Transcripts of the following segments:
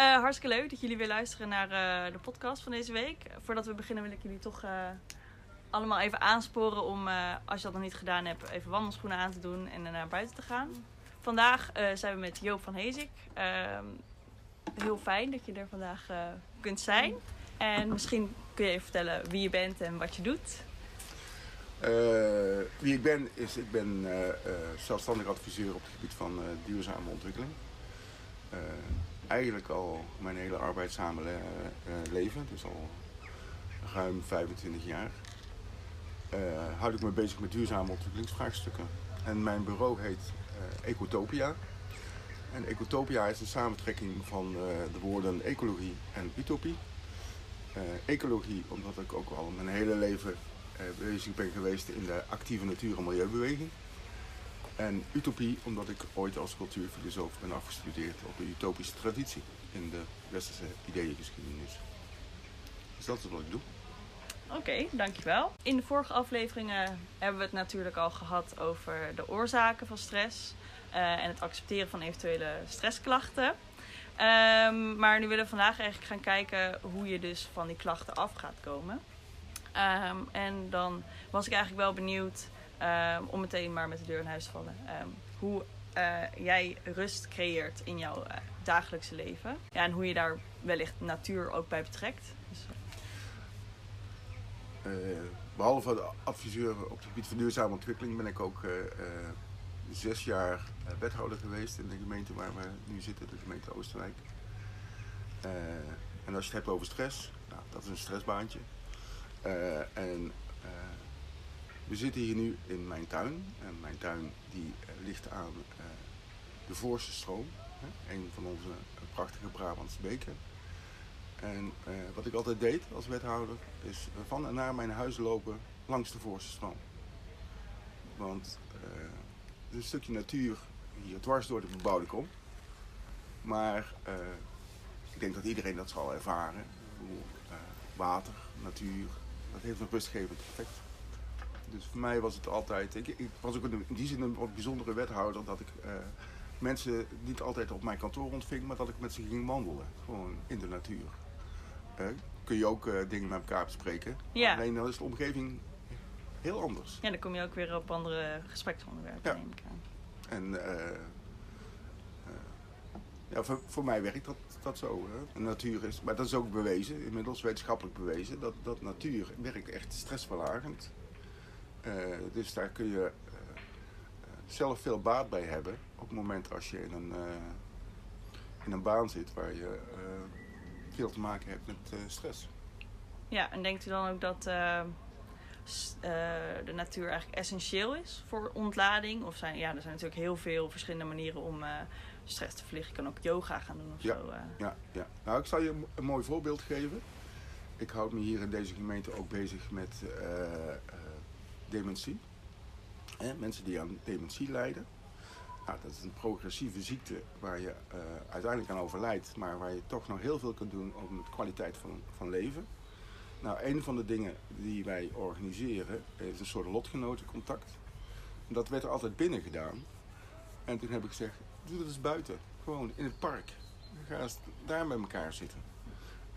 Eh, hartstikke leuk dat jullie weer luisteren naar eh, de podcast van deze week. Voordat we beginnen wil ik jullie toch eh, allemaal even aansporen om, als je dat nog niet gedaan hebt, even wandelschoenen aan te doen en naar buiten te gaan. Vandaag zijn we met Joop van Hezik. Ehm, heel fijn dat je er vandaag kunt zijn. En misschien kun je even vertellen wie je bent en wat je doet. Wie ik ben, is ik ben zelfstandig adviseur op het gebied van duurzame ontwikkeling. Eh, eigenlijk al mijn hele arbeidszame le- eh, leven, dus al ruim 25 jaar, eh, houd ik me bezig met duurzame ontwikkelingsvraagstukken. En mijn bureau heet eh, Ecotopia. En Ecotopia is een samentrekking van eh, de woorden ecologie en utopie. Eh, ecologie, omdat ik ook al mijn hele leven eh, bezig ben geweest in de actieve natuur- en milieubeweging. En utopie, omdat ik ooit als cultuurfilosoof ben afgestudeerd op de utopische traditie in de westerse ideeëngeschiedenis. Dus dat is wat ik doe. Oké, dankjewel. In de vorige afleveringen hebben we het natuurlijk al gehad over de oorzaken van stress eh, en het accepteren van eventuele stressklachten. Ehm, maar nu willen we vandaag eigenlijk gaan kijken hoe je dus van die klachten af gaat komen. Ehm, en dan was ik eigenlijk wel benieuwd, ehm, om meteen maar met de deur in huis te vallen, ehm, hoe eh, jij rust creëert in jouw eh, dagelijkse leven. Ja, en hoe je daar wellicht natuur ook bij betrekt. Dus, Eh, behalve adviseur op het gebied van duurzame ontwikkeling ben ik ook zes jaar wethouder geweest in de gemeente waar we nu zitten, de gemeente Oosterwijk. Eh, en als je het hebt over stress, nou, dat is een stressbaantje. En we zitten hier nu in mijn tuin. En mijn tuin die eh, ligt aan eh, de Voorste Stroom, een van onze eh, prachtige Brabantse beken. En wat ik altijd deed als wethouder, is van en naar mijn huis lopen langs de Voorste Stroom. Want er is een stukje natuur hier dwars door de bebouwde kom. Maar ik denk dat iedereen dat zal ervaren. Water, natuur, dat heeft een rustgevend effect. Dus voor mij was het altijd, ik, ik was ook in die zin een wat bijzondere wethouder dat ik eh, mensen niet altijd op mijn kantoor ontving, maar dat ik met ze ging wandelen. Gewoon in de natuur. Eh, kun je ook eh, dingen met elkaar bespreken. Ja. Alleen dan is de omgeving heel anders. Ja, dan kom je ook weer op andere gespreksonderwerpen, Ja. neem ik aan. En ja, voor, voor mij werkt dat, dat zo. Hè. Natuur is, maar dat is ook bewezen, inmiddels wetenschappelijk bewezen, dat, dat natuur werkt echt stressverlagend. Eh, dus daar kun je eh, zelf veel baat bij hebben op het moment als je in een, eh, in een baan zit waar je veel te maken hebt met stress. Ja, en denkt u dan ook dat de natuur eigenlijk essentieel is voor ontlading? Of zijn, ja, er zijn natuurlijk heel veel verschillende manieren om stress te verlichten. Je kan ook yoga gaan doen of Ja. zo. Ja, ja. Nou, ik zal je een, mooi voorbeeld geven. Ik houd me hier in deze gemeente ook bezig met dementie. Hè, mensen die aan dementie lijden. Nou, dat is een progressieve ziekte waar je eh, uiteindelijk aan overlijdt, maar waar je toch nog heel veel kunt doen om de kwaliteit van, van leven. Nou, een van de dingen die wij organiseren is een soort lotgenotencontact. En dat werd er altijd binnen gedaan. En toen heb ik gezegd, doe dat eens buiten. Gewoon in het park. Ga eens daar met elkaar zitten.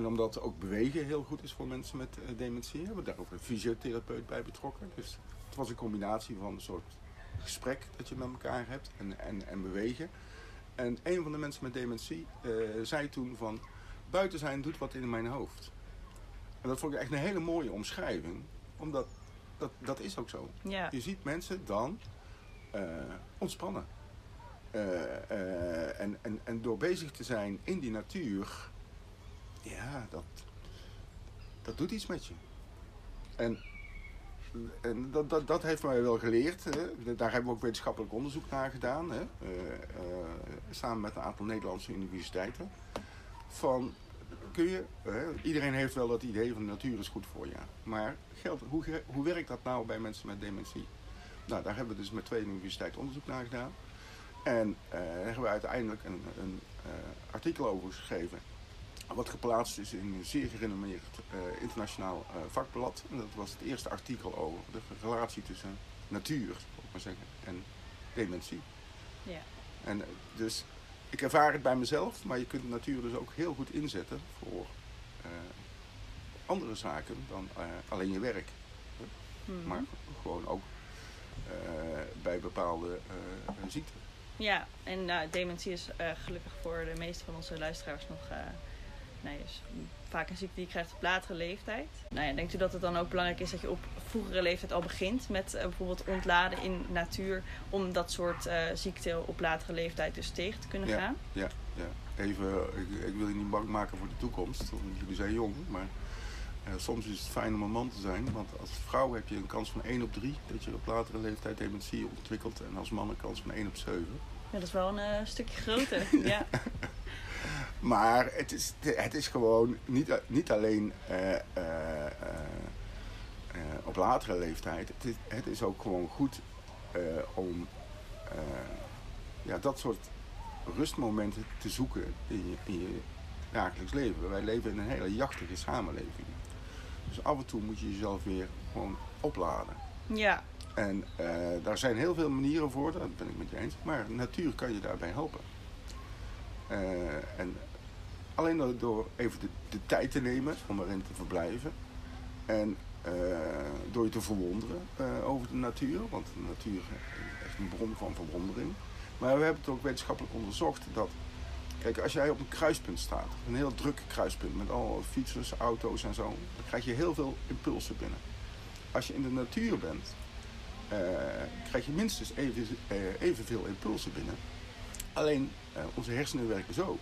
En omdat ook bewegen heel goed is voor mensen met eh, dementie, hebben we daar ook een fysiotherapeut bij betrokken. Dus het was een combinatie van een soort gesprek dat je met elkaar hebt en, en, en bewegen. En een van de mensen met dementie eh, zei toen van, buiten zijn doet wat in mijn hoofd. En dat vond ik echt een hele mooie omschrijving, omdat dat, dat is ook zo. ja. Je ziet mensen dan eh, ontspannen. En, en, en door bezig te zijn in die natuur, ja, dat, dat doet iets met je. En, en dat, dat, dat heeft mij wel geleerd. Hè. Daar hebben we ook wetenschappelijk onderzoek naar gedaan. Hè. Eh, eh, samen met een aantal Nederlandse universiteiten. Van, kun je, hè, iedereen heeft wel dat idee van de natuur is goed voor je. Maar geldt, hoe, hoe werkt dat nou bij mensen met dementie? Nou, daar hebben we dus met twee universiteiten onderzoek naar gedaan. En eh, daar hebben we uiteindelijk een, een artikel over geschreven. Wat geplaatst is in een zeer gerenommeerd eh, internationaal eh, vakblad. En dat was het eerste artikel over de relatie tussen natuur, ik maar zeggen, en dementie. Ja. En eh, dus ik ervaar het bij mezelf, maar je kunt de natuur dus ook heel goed inzetten voor andere zaken dan alleen je werk. Mhm. Maar gewoon ook bij bepaalde ziekten. Ja, en nou, dementie is gelukkig voor de meeste van onze luisteraars nog nee, is vaak een ziekte die je krijgt op latere leeftijd. Nou ja, denkt u dat het dan ook belangrijk is dat je op vroegere leeftijd al begint met eh, bijvoorbeeld ontladen in natuur om dat soort eh ziekten op latere leeftijd dus tegen te kunnen Ja. gaan? Ja, ja. Even, ik, ik wil je niet bang maken voor de toekomst, want jullie zijn jong, maar eh, soms is het fijn om een man te zijn, want als vrouw heb je een kans van 1 op 3 dat je op latere leeftijd dementie ontwikkelt en als man een kans van 1 op 7. Ja, dat is wel een stukje groter. ja. Maar het is, het is gewoon niet, niet alleen eh, eh, eh, op latere leeftijd. Het is, het is ook gewoon goed om ja, dat soort rustmomenten te zoeken in je, in je dagelijks leven. Wij leven in een hele jachtige samenleving. Dus af en toe moet je jezelf weer gewoon opladen. ja, En daar zijn heel veel manieren voor, dat ben ik met je eens. Maar natuur kan je daarbij helpen. En alleen door, even de, tijd te nemen om erin te verblijven. En eh, door je te verwonderen eh, over de natuur. Want de natuur is echt een bron van verwondering. Maar we hebben het ook wetenschappelijk onderzocht dat... Kijk, als jij op een kruispunt staat, een heel druk kruispunt met alle fietsers, auto's en zo, dan krijg je heel veel impulsen binnen. Als je in de natuur bent, eh, krijg je minstens even, evenveel impulsen binnen. Alleen onze hersenen werken zo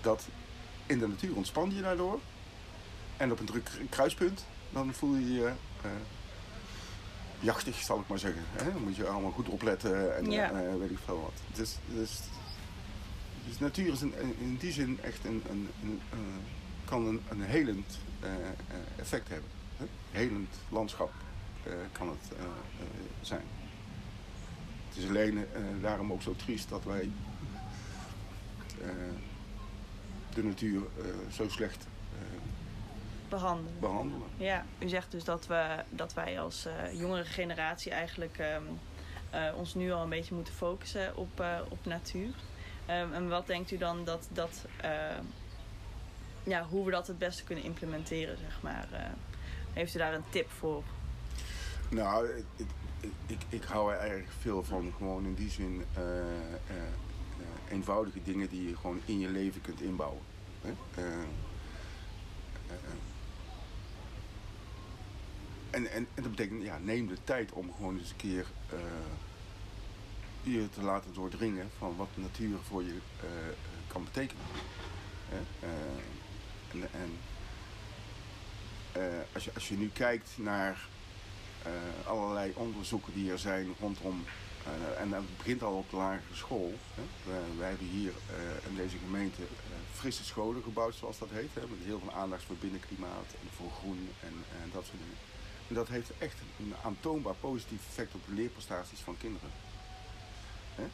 dat in de natuur ontspan je daardoor. En op een druk kruispunt, dan voel je je eh, jachtig, zal ik maar zeggen. Hè? Dan moet je allemaal goed opletten en Ja. eh, weet ik veel wat. Dus, dus, dus natuur is in, in die zin echt een, een, een, eh, kan een, een helend eh, eh, effect hebben. Hè? Helend landschap eh, kan het eh, eh, zijn. Het is alleen eh, daarom ook zo triest dat wij eh, de natuur eh, zo slecht eh, behandelen. behandelen. Ja, u zegt dus dat, we, dat wij als eh, jongere generatie eigenlijk ehm, eh, ons nu al een beetje moeten focussen op, op natuur. Ehm, en wat denkt u dan dat, dat eh, ja, hoe we dat het beste kunnen implementeren, zeg maar? Heeft u daar een tip voor? Nou, ik, ik, ik, hou er erg veel van gewoon in die zin eenvoudige dingen die je gewoon in je leven kunt inbouwen. Hè? Eh, eh, en, en, en dat betekent, ja, neem de tijd om gewoon eens een keer eh, je te laten doordringen van wat de natuur voor je eh, kan betekenen. Eh, en en eh, als, je, als je nu kijkt naar eh, allerlei onderzoeken die er zijn rondom. Eh, en dat begint al op de lagere school. Hè. We, wij hebben hier eh, in deze gemeente eh, frisse scholen gebouwd, zoals dat heet. Hè, met heel veel aandacht voor binnenklimaat en voor groen en, en dat soort dingen. En dat heeft echt een aantoonbaar positief effect op de leerprestaties van kinderen. Hè.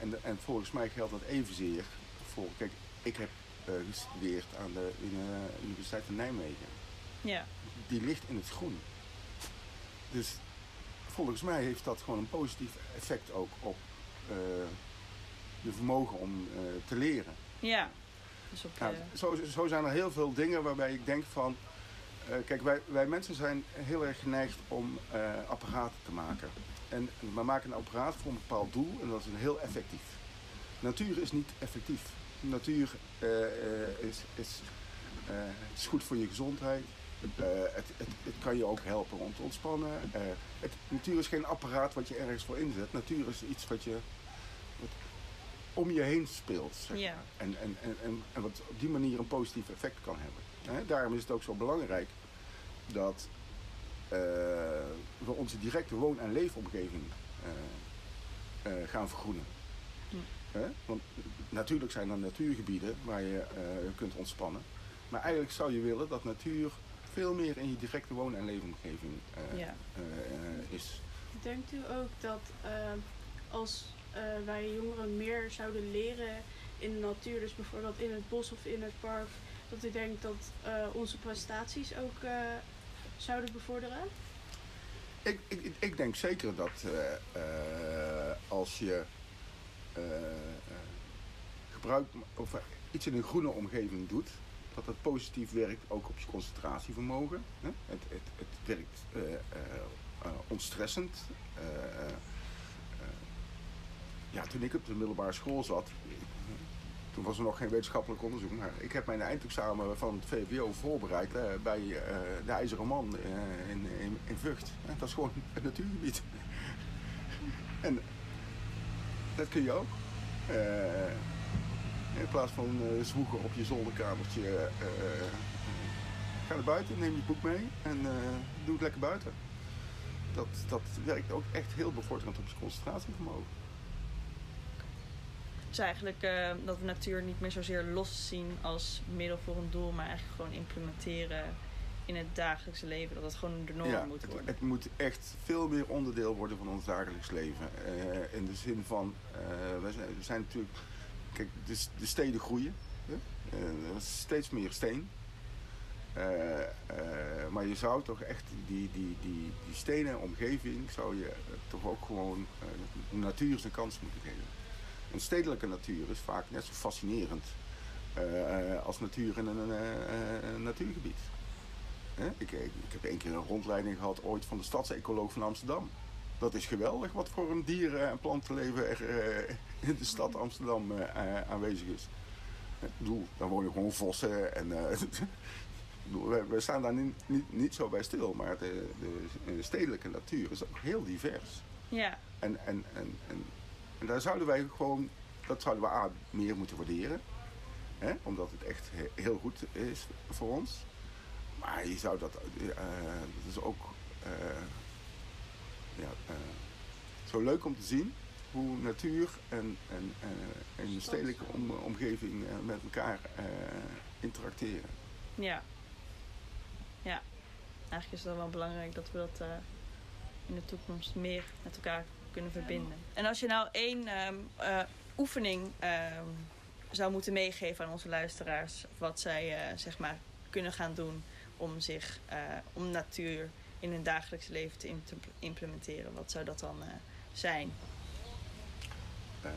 En, en volgens mij geldt dat evenzeer voor. Kijk, ik heb gestudeerd aan de Uni- Universiteit van Nijmegen Ja, die ligt in het groen. Dus volgens mij heeft dat gewoon een positief effect ook op eh je vermogen om eh, te leren. ja. Dus op, Nou, eh, zo, zo zijn er heel veel dingen waarbij ik denk van... kijk, wij, wij mensen zijn heel erg geneigd om apparaten te maken. En we maken een apparaat voor een bepaald doel en dat is heel effectief. Natuur is niet effectief. Natuur is, is, is goed voor je gezondheid. Eh, het, het, het kan je ook helpen om te ontspannen. Eh, het, natuur is geen apparaat wat je ergens voor inzet. Natuur is iets wat je wat om je heen speelt. Zeg maar. en, en, en, en, en wat op die manier een positief effect kan hebben. Hè? Daarom is het ook zo belangrijk dat eh, we onze directe woon- en leefomgeving gaan vergroenen. Hè? Want natuurlijk zijn er natuurgebieden waar je kunt ontspannen. Maar eigenlijk zou je willen dat natuur veel meer in je directe woon- en leefomgeving eh, Ja. eh, is. Denkt u ook dat eh, als eh, wij jongeren meer zouden leren in de natuur, dus bijvoorbeeld in het bos of in het park, dat u denkt dat eh, onze prestaties ook eh, zouden bevorderen? Ik, ik, ik- denk zeker dat eh, eh, als je eh, eh, gebruik of iets in een groene omgeving doet, dat dat positief werkt ook op je concentratievermogen. Hè? Het, het, het werkt eh, ontstressend. Ja, toen ik op de middelbare school zat, toen was er nog geen wetenschappelijk onderzoek, maar ik heb mijn eindexamen van het VWO voorbereid bij de IJzeren Man in, in, in Vught. Dat is gewoon het natuurgebied. en dat kun je ook. Eh, in plaats van eh zwoegen op je zolderkamertje, eh, ga naar buiten, neem je boek mee en eh, doe het lekker buiten. Dat, dat werkt ook echt heel bevorderend op je concentratievermogen. Dus eigenlijk eh, dat we natuur niet meer zozeer los zien als middel voor een doel, maar eigenlijk gewoon implementeren in het dagelijkse leven. Dat het gewoon de norm moet het, worden. het moet echt veel meer onderdeel worden van ons dagelijks leven. Eh, in de zin van, eh, we, zijn, we zijn natuurlijk, kijk, de, de steden groeien. Hè? Steeds meer steen. Eh, eh, maar je zou toch echt die, die, die, die stenen omgeving, zou je eh, toch ook gewoon de natuur zijn kans moeten geven. Een stedelijke natuur is vaak net zo fascinerend als natuur in een natuurgebied. Ik, ik, ik heb één keer een rondleiding gehad ooit van de stadsecoloog van Amsterdam. Dat is geweldig wat voor een dieren- en plantenleven er eh, in de stad Amsterdam eh, eh, aanwezig is. Ik bedoel, daar wonen gewoon vossen en... eh, we, staan daar niet, niet, niet zo bij stil, maar de, de, de stedelijke natuur is ook heel divers. Ja, En, en, en, en, en daar zouden wij gewoon, dat zouden we A, meer moeten waarderen. Hè? Omdat het echt he- heel goed is voor ons. Maar je zou dat, eh, dat is ook eh, ja, eh, zo leuk om te zien hoe natuur en, en, eh, en de stedelijke om, omgeving eh, met elkaar interacteren. ja. Ja, eigenlijk is het wel belangrijk dat we dat in de toekomst meer met elkaar kunnen verbinden. En als je nou één ehm, eh, oefening ehm, zou moeten meegeven aan onze luisteraars, wat zij zeg maar kunnen gaan doen om zich, om natuur in hun dagelijks leven te imp- implementeren, wat zou dat dan eh, zijn? Eh,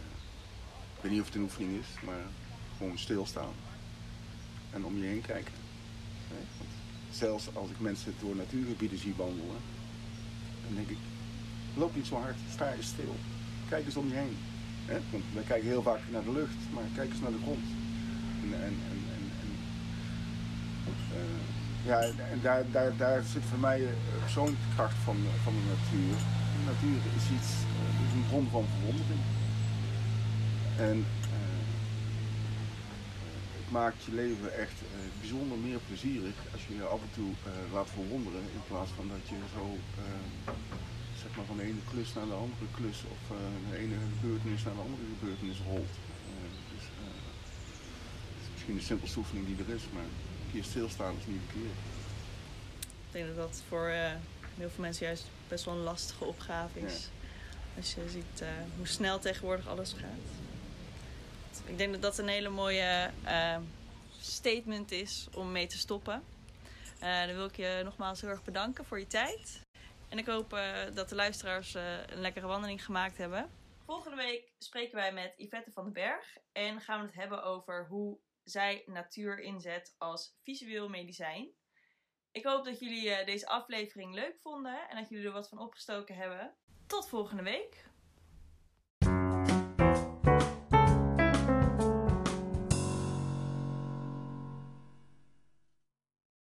ik weet niet of het een oefening is, maar gewoon stilstaan. En om je heen kijken. Zelfs als ik mensen door natuurgebieden zie wandelen, dan denk ik, loop niet zo hard, sta eens stil. Kijk eens om je heen. Want we kijken heel vaak naar de lucht, maar kijk eens naar de grond. En, en, en, en, eh, ja, en daar, daar, daar zit voor mij de persoonlijke kracht van, van de natuur. De natuur is iets, eh, een bron van verwondering. En eh, het maakt je leven echt eh, bijzonder meer plezierig als je je af en toe eh, laat verwonderen. In plaats van dat je zo eh, zeg maar van de ene klus naar de andere klus of eh, de ene gebeurtenis naar de andere gebeurtenis rolt. Eh, dus, eh, het is misschien de simpelste oefening die er is, maar een keer stilstaan is niet verkeerd. Ik denk dat dat voor eh, heel veel mensen juist best wel een lastige opgave is. Als je ziet eh, hoe snel tegenwoordig alles gaat. Ik denk dat dat een hele mooie eh, statement is om mee te stoppen. Dan wil ik je nogmaals heel erg bedanken voor je tijd. En ik hoop dat de luisteraars een lekkere wandeling gemaakt hebben. Volgende week spreken wij met Yvette van den Berg. En gaan we het hebben over hoe zij natuur inzet als visueel medicijn. Ik hoop dat jullie eh, deze aflevering leuk vonden en dat jullie er wat van opgestoken hebben. Tot volgende week.